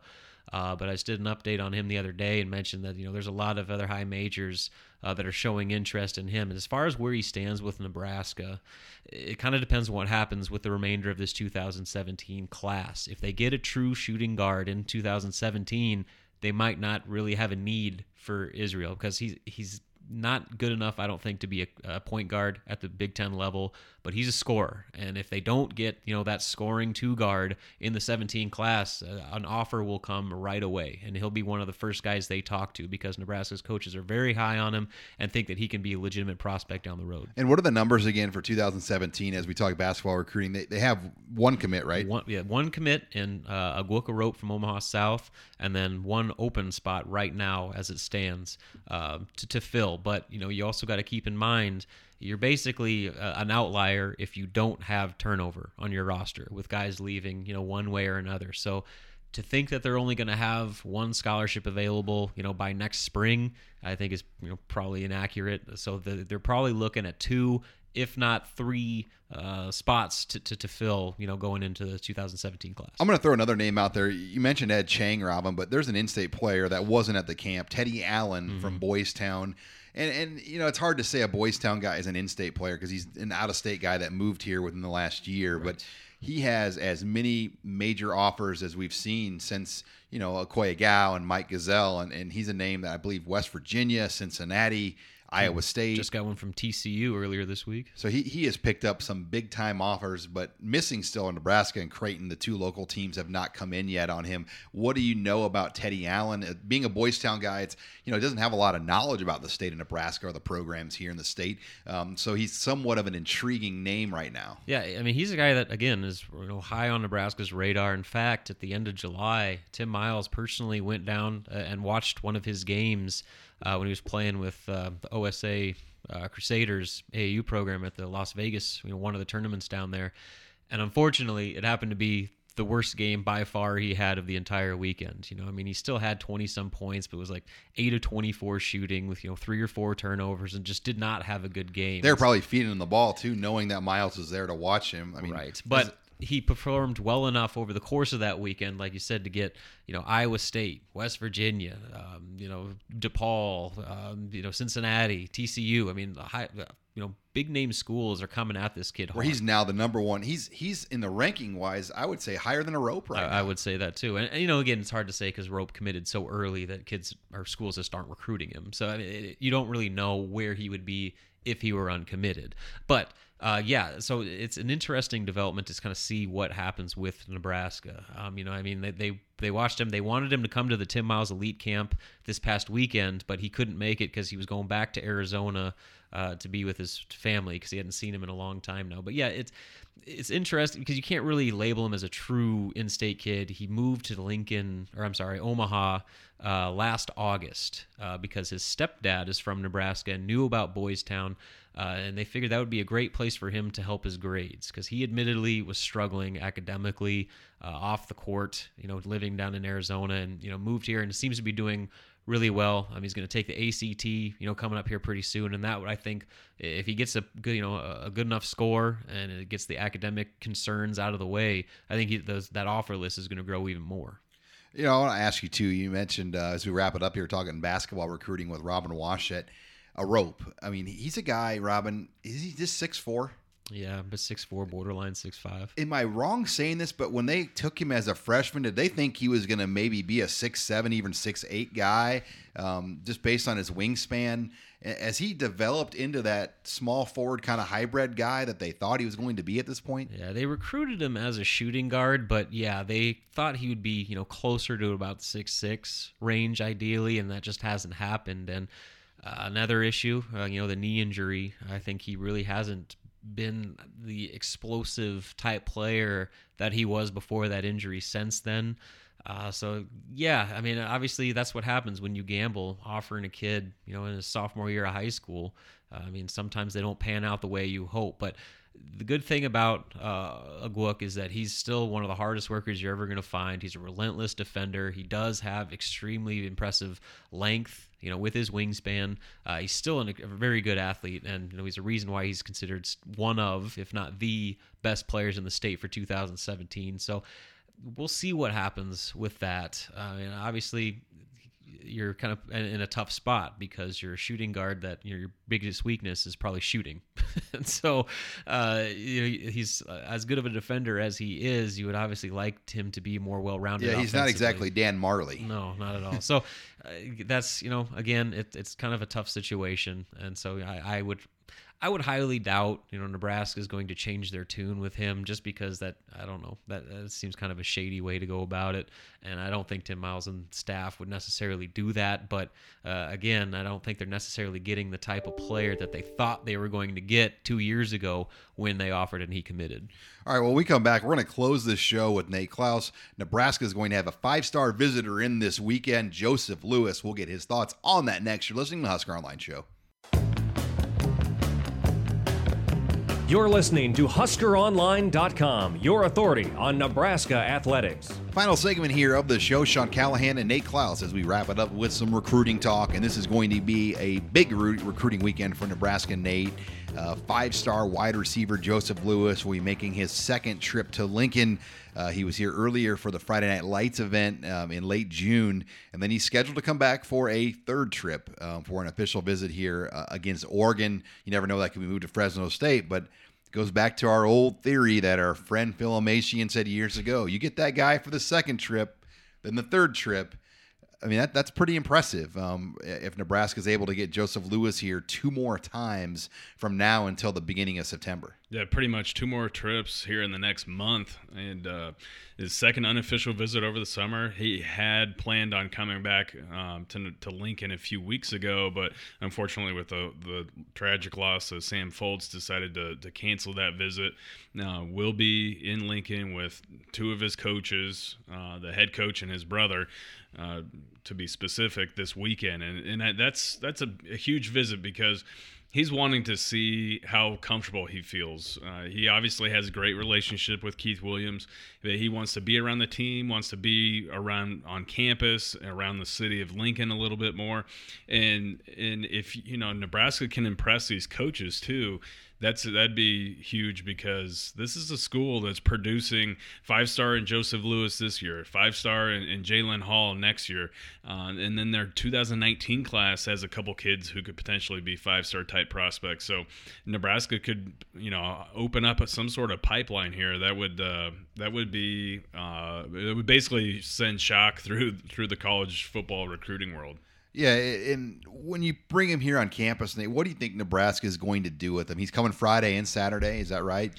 Uh, but I just did an update on him the other day and mentioned that you know there's a lot of other high majors uh, that are showing interest in him. And as far as where he stands with Nebraska, it kind of depends on what happens with the remainder of this 2017 class. If they get a true shooting guard in 2017, they might not really have a need for Israel because he's he's not good enough, I don't think, to be a, a, point guard at the Big Ten level but he's a scorer. And if they don't get, you know, that scoring two guard in the 17 class, uh, an offer will come right away. And he'll be one of the first guys they talk to because Nebraska's coaches are very high on him and think that he can be a legitimate prospect down the road. And what are the numbers again for 2017 as we talk basketball recruiting? They, they have one commit, right? One, yeah, one commit in uh, Aguek Arop from Omaha South, and then one open spot right now as it stands uh, to, to fill. But, you know, you also got to keep in mind – you're basically uh, an outlier if you don't have turnover on your roster with guys leaving, you know, one way or another. So to think that they're only going to have one scholarship available, you know, by next spring, I think is you know probably inaccurate. So the, they're probably looking at two if not three uh, spots to, to, to fill, you know, going into the 2017 class. I'm going to throw another name out there. You mentioned Ed Chang, Robin, but there's an in-state player that wasn't at the camp, Teddy Allen Mm-hmm. from Boys Town. And, and you know it's hard to say a Boys Town guy is an in-state player because he's an out-of-state guy that moved here within the last year. But he has as many major offers as we've seen since you know Akoy Agau and Mike Gesell, and, and he's a name that I believe West Virginia, Cincinnati, Iowa State. Just got one from TCU earlier this week. So he, he has picked up some big time offers, but missing still in Nebraska and Creighton. The two local teams have not come in yet on him. What do you know about Teddy Allen? Uh, Being a Boys Town guy, it's you know he doesn't have a lot of knowledge about the state of Nebraska or the programs here in the state. Um, so he's somewhat of an intriguing name right now. Yeah, I mean he's a guy that again is you know high on Nebraska's radar. In fact, at the end of July, Tim Miles personally went down uh, and watched one of his games uh, when he was playing with uh, the OSA uh, Crusaders AAU program at the Las Vegas, you know, one of the tournaments down there. And unfortunately, it happened to be the worst game by far he had of the entire weekend. You know, I mean, he still had 20 some points, but it was like 8 of 24 shooting with, you know, three or four turnovers and just did not have a good game. They're probably feeding him the ball too, knowing that Miles was there to watch him. I mean, right. But he performed well enough over the course of that weekend, like you said, to get you know Iowa State, West Virginia, um, you know DePaul, um, you know Cincinnati, TCU. I mean, the high, you know, big name schools are coming at this kid. where hard. he's now the number one. He's he's in the ranking wise, I would say higher than Arop right I, I would say that too, and, and, you know, again, it's hard to say because Arop committed so early that kids or schools just aren't recruiting him. So I mean, it, you don't really know where he would be if he were uncommitted. But uh, yeah, so it's an interesting development to kind of see what happens with Nebraska. Um, you know, I mean, they, they they watched him. They wanted him to come to the Tim Miles Elite Camp this past weekend, but he couldn't make it because he was going back to Arizona uh, to be with his family because he hadn't seen him in a long time now. But yeah, it's it's interesting because you can't really label him as a true in-state kid. He moved to Lincoln, or I'm sorry, Omaha uh, last August uh, because his stepdad is from Nebraska and knew about Boys Town. Uh, and they figured that would be a great place for him to help his grades because he admittedly was struggling academically uh, off the court, you know, living down in Arizona and, you know, moved here and seems to be doing really well. Um, he's going to take the ACT, you know, coming up here pretty soon, and that I think if he gets a good, you know, a good enough score and it gets the academic concerns out of the way, I think he, those, that offer list is going to grow even more. You know, I want to ask you too. You mentioned uh, as we wrap it up here, talking basketball recruiting with Robin Washut, a rope. I mean, he's a guy. Robin, is he just six four? Yeah, but six four, borderline six five. Am I wrong saying this? But when they took him as a freshman, did they think he was going to maybe be a six seven, even six eight guy, um, just based on his wingspan? As he developed into that small forward kind of hybrid guy that they thought he was going to be at this point? Yeah, they recruited him as a shooting guard, but yeah, they thought he would be you know closer to about six six range ideally, and that just hasn't happened. And uh, another issue, uh, you know, the knee injury. I think he really hasn't been the explosive type player that he was before that injury since then. Uh, so yeah, I mean, obviously that's what happens when you gamble, offering a kid, you know, in his sophomore year of high school. Uh, I mean, sometimes they don't pan out the way you hope, but the good thing about uh, Aguek is that he's still one of the hardest workers you're ever going to find. He's a relentless defender. He does have extremely impressive length. You know, with his wingspan, uh, he's still an, a very good athlete, and you know he's a reason why he's considered one of, if not the best players in the state for 2017. So we'll see what happens with that. Uh, and obviously, you're kind of in, a tough spot because you're a shooting guard that your biggest weakness is probably shooting. and so, uh, you know, he's uh, as good of a defender as he is. You would obviously like him to be more well-rounded. Yeah, he's not exactly Dan Majerle. No, not at all. So uh, that's you know, again, it, it's kind of a tough situation, and so I, I would. I would highly doubt, you know, Nebraska is going to change their tune with him just because that I don't know that, that seems kind of a shady way to go about it, and I don't think Tim Miles and staff would necessarily do that. But uh, again, I don't think they're necessarily getting the type of player that they thought they were going to get two years ago when they offered and he committed. All right, well, we come back. We're going to close this show with Nate Clouse. Nebraska is going to have a five star visitor in this weekend, Joseph Lewis. We'll get his thoughts on that next. You're listening to the Husker Online Show. You're listening to HuskerOnline.com, your authority on Nebraska athletics. Final segment here of the show Sean Callahan and Nate Clouse as we wrap it up with some recruiting talk. And this is going to be a big re- recruiting weekend for Nebraska, Nate. Uh, Five star wide receiver Joseph Lewis will be making his second trip to Lincoln. Uh, he was here earlier for the Friday Night Lights event um, in late June, and then he's scheduled to come back for a third trip um, for an official visit here uh, against Oregon. You never know that could be moved to Fresno State, but it goes back to our old theory that our friend Phil Amachian said years ago. You get that guy for the second trip, then the third trip. I mean, that, that's pretty impressive. Um, if Nebraska is able to get Joseph Lewis here two more times from now until the beginning of September. Yeah, pretty much two more trips here in the next month, and uh, his second unofficial visit over the summer. He had planned on coming back um, to, to Lincoln a few weeks ago, but unfortunately, with the, the tragic loss of Sam Foltz, decided to, to cancel that visit. Now, will be in Lincoln with two of his coaches, uh, the head coach and his brother. Uh, to be specific, this weekend, and and that's that's a, a huge visit because he's wanting to see how comfortable he feels. Uh, he obviously has a great relationship with Keith Williams. He wants to be around the team, wants to be around on campus, around the city of Lincoln a little bit more, and and if you know Nebraska can impress these coaches too that's that'd be huge because this is a school that's producing five star in Joseph Lewis this year, five star in, in Jalen Hall next year, uh, and then their 2019 class has a couple kids who could potentially be five star type prospects. So Nebraska could you know open up some sort of pipeline here that would uh, that would be uh, it would basically send shock through through the college football recruiting world. Yeah, and when you bring him here on campus, Nate, what do you think Nebraska is going to do with him? He's coming Friday and Saturday, is that right?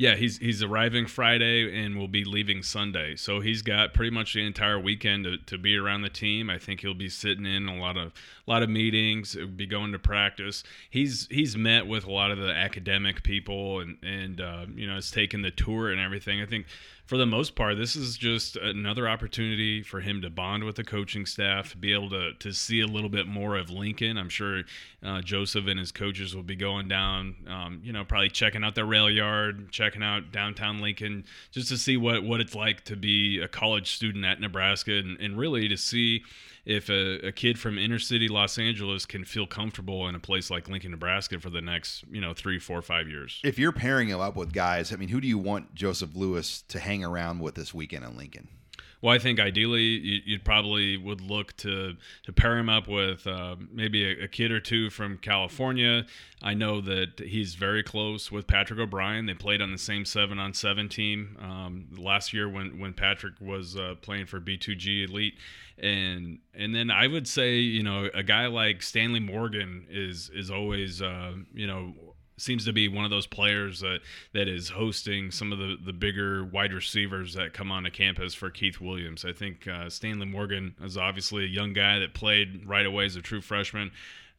Yeah, he's he's arriving Friday and will be leaving Sunday. So he's got pretty much the entire weekend to, to be around the team. I think he'll be sitting in a lot of a lot of meetings, be going to practice. He's he's met with a lot of the academic people and and uh, you know has taken the tour and everything. I think for the most part, this is just another opportunity for him to bond with the coaching staff, be able to, to see a little bit more of Lincoln. I'm sure uh, Joseph and his coaches will be going down, um, you know, probably checking out the rail yard, checking out downtown Lincoln, just to see what, what it's like to be a college student at Nebraska and, and really to see if a, a, kid from inner city Los Angeles can feel comfortable in a place like Lincoln, Nebraska for the next, you know, three, four, five years. If you're pairing him up with guys, I mean, who do you want Joseph Lewis to hang around with this weekend in Lincoln? Well, I think ideally you, would probably would look to to pair him up with uh, maybe a, a, kid or two from California. I know that he's very close with Patrick O'Brien. They played on the same seven on seven team um, last year when when Patrick was uh, playing for B2G Elite, and and then I would say you know a guy like Stanley Morgan is is always uh, you know seems to be one of those players that that is hosting some of the the bigger wide receivers that come onto campus for Keith Williams. I think uh, Stanley Morgan is obviously a young guy that played right away as a true freshman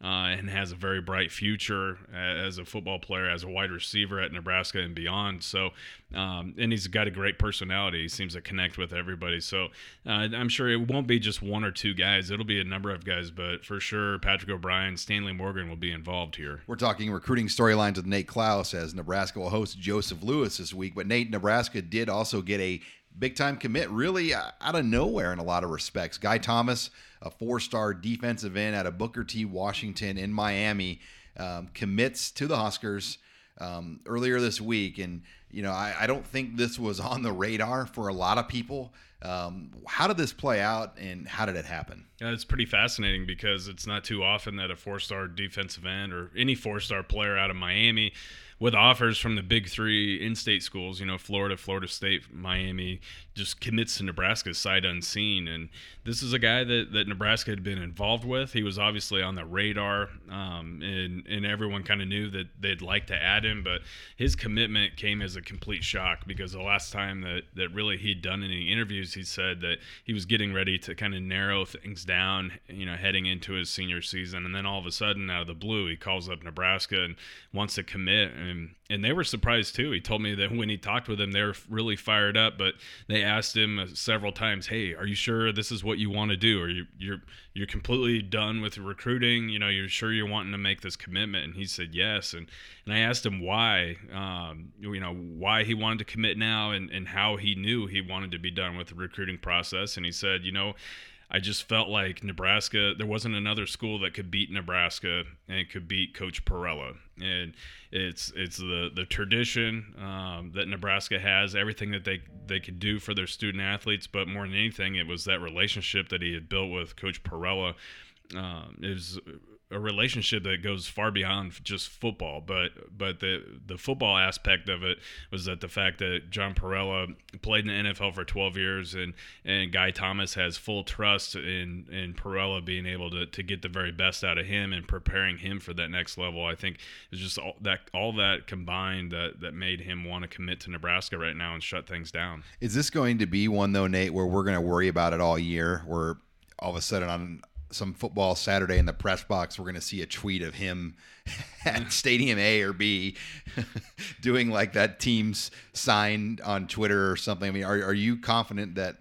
uh, and has a very bright future as a football player, as a wide receiver at Nebraska and beyond. So, um, and he's got a great personality. He seems to connect with everybody. So, uh, I'm sure it won't be just one or two guys. It'll be a number of guys, but for sure, Patrick O'Brien, Stanley Morgan will be involved here. We're talking recruiting storylines with Nate Clouse as Nebraska will host Joseph Lewis this week. But Nate, Nebraska did also get a big time commit, really out of nowhere in a lot of respects. Guy Thomas a four star defensive end out of Booker T. Washington in Miami, um, commits to the Huskers um, earlier this week. And, you know, I, I, don't think this was on the radar for a lot of people. Um, how did this play out and how did it happen? Yeah, it's pretty fascinating because it's not too often that a four star defensive end or any four star player out of Miami with offers from the big three in-state schools, you know, Florida, Florida State, Miami, just commits to Nebraska sight unseen. And this is a guy that, that Nebraska had been involved with. He was obviously on the radar, um, and and everyone kind of knew that they'd like to add him, but his commitment came as a complete shock because the last time that that really he'd done any interviews, he said that he was getting ready to kind of narrow things down, you know, heading into his senior season, and then all of a sudden, out of the blue, he calls up Nebraska and wants to commit. And and and they were surprised too. He told me that when he talked with them, they were really fired up. But they asked him uh, several times, "Hey, are you sure this is what you want to do? Are you you're you're completely done with recruiting? You know, you're sure you're wanting to make this commitment?" And he said yes. And and I asked him why, um, you know, why he wanted to commit now, and and how he knew he wanted to be done with the recruiting process. And he said, you know. I just felt like Nebraska, there wasn't another school that could beat Nebraska and could beat Coach Parrella. And it's it's the the tradition um, that Nebraska has, everything that they they could do for their student athletes, but more than anything, it was that relationship that he had built with Coach Parrella. Um, it was a relationship that goes far beyond just football. But but the the football aspect of it was that the fact that John Parrella played in the NFL for 12 years and and Guy Thomas has full trust in in Parrella being able to, to get the very best out of him and preparing him for that next level. I think it's just all that all that combined that that made him want to commit to Nebraska right now and shut things down. Is this going to be one though, Nate, where we're going to worry about it all year? Where all of a sudden on some football Saturday in the press box, we're going to see a tweet of him at Stadium A or B doing like that team's sign on Twitter or something. I mean, are, are you confident that?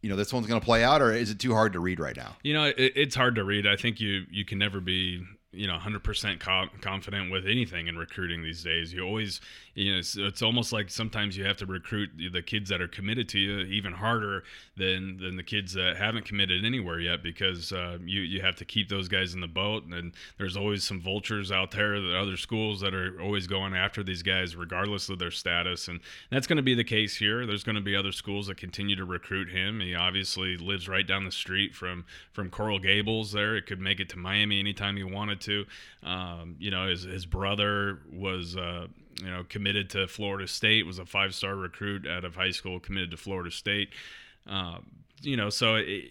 You know this one's going to play out, or is it too hard to read right now? You know, it, it's hard to read. I think you you can never be you know 100% confident with anything in recruiting these days. You always you know it's, it's, almost like sometimes you have to recruit the kids that are committed to you even harder than than the kids that haven't committed anywhere yet because uh, you you have to keep those guys in the boat. And there's always some vultures out there the other schools that are always going after these guys regardless of their status. And that's going to be the case here. There's going to be other schools that continue to recruit him. He obviously lives right down the street from from Coral Gables there. It could make it to Miami anytime he wanted to um, you know his, his brother was uh, you know, committed to Florida State, was a five star recruit out of high school, committed to Florida State. Uh, you know, so it,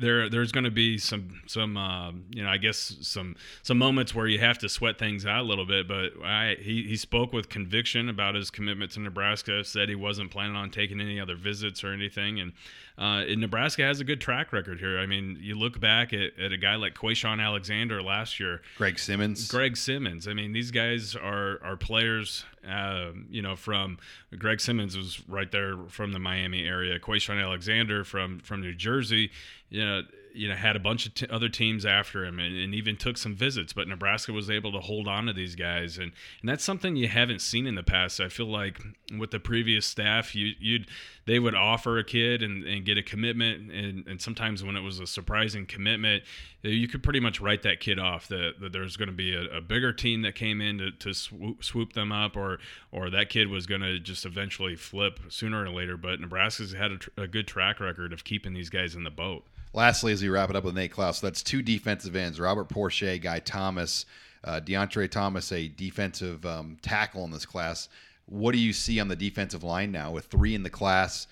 there there's going to be some some uh, you know I guess some some moments where you have to sweat things out a little bit. But I he he spoke with conviction about his commitment to Nebraska. Said he wasn't planning on taking any other visits or anything, and uh, Nebraska has a good track record here. I mean, you look back at, at a guy like Quayshawn Alexander last year, Greg Simmons, Greg Simmons. I mean, these guys are are players. Uh, you know, from Greg Simmons was right there from the Miami area. Quayshawn Alexander from from New Jersey. You know you know had a bunch of t- other teams after him and, and, even took some visits but nebraska was able to hold on to these guys. And and that's something you haven't seen in the past. I feel like with the previous staff you you'd they would offer a kid and, and get a commitment. And, and sometimes when it was a surprising commitment you could pretty much write that kid off that, that there's going to be a, a, bigger team that came in to, to swoop, swoop them up or or that kid was going to just eventually flip sooner or later. But nebraska's had a, tr- a good track record of keeping these guys in the boat Lastly, as we wrap it up with Nate Clouse, that's two defensive ends: Robert Porsche, Guy Thomas, uh, Deontre Thomas, a defensive um, tackle in this class. What do you see on the defensive line now with three in the class?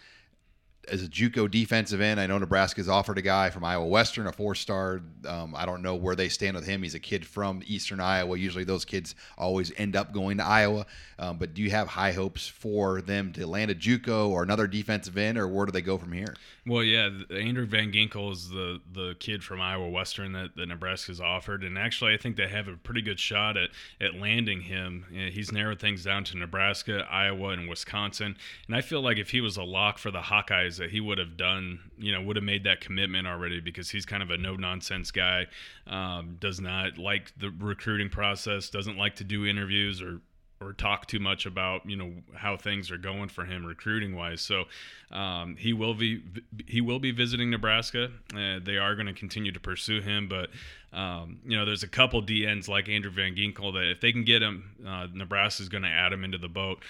As a JUCO defensive end, I know Nebraska's offered a guy from Iowa Western, a four-star. Um, I don't know where they stand with him. He's a kid from Eastern Iowa. Usually, those kids always end up going to Iowa. Um, but do you have high hopes for them to land a JUCO or another defensive end, or where do they go from here? Well, yeah, Andrew Van Ginkel is the the kid from Iowa Western that, that Nebraska's offered, and actually, I think they have a pretty good shot at at landing him. He's narrowed things down to Nebraska, Iowa, and Wisconsin, and I feel like if he was a lock for the Hawkeyes that he would have done, you know, would have made that commitment already because he's kind of a no nonsense guy. Um, does not like the recruiting process, doesn't like to do interviews or or talk too much about you know how things are going for him recruiting wise. So um, he will be he will be visiting Nebraska. Uh, they are going to continue to pursue him, but um, you know there's a couple DNs like Andrew Van Ginkel that if they can get him, uh, Nebraska is going to add him into the boat.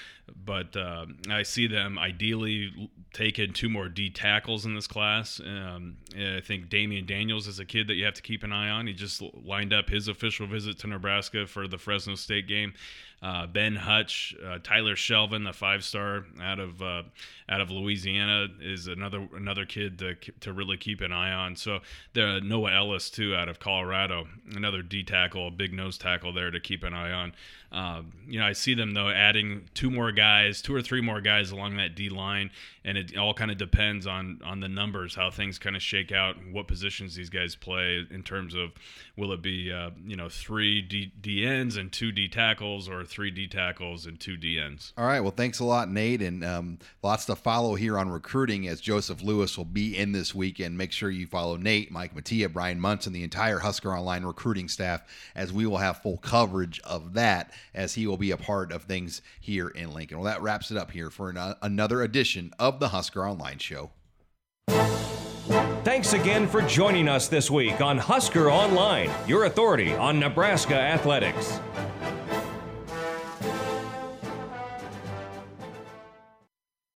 But uh, I see them ideally taking two more D tackles in this class. Um, I think Damion Daniels is a kid that you have to keep an eye on. He just lined up his official visit to Nebraska for the Fresno State game. Uh, ben Hutch, uh, Tyler Shelvin, the five star out of uh, out of Louisiana, is another another kid to, to really keep an eye on. So the Noah Ellis too out of Colorado, another D tackle, a big nose tackle there to keep an eye on. Um, you know, I see them though adding two more guys, two or three more guys along that D line, and it all kind of depends on on the numbers, how things kind of shake out, what positions these guys play in terms of will it be uh, you know three D, D ends and two D tackles, or three D tackles and two D ends. All right, well, thanks a lot, Nate, and um, lots to follow here on recruiting as Joseph Lewis will be in this weekend. Make sure you follow Nate, Mike Mattia, Brian Munson, the entire Husker Online recruiting staff, as we will have full coverage of that as he will be a part of things here in Lincoln. Well, that wraps it up here for an, uh, another edition of the Husker Online Show. Thanks again for joining us this week on Husker Online, your authority on Nebraska athletics.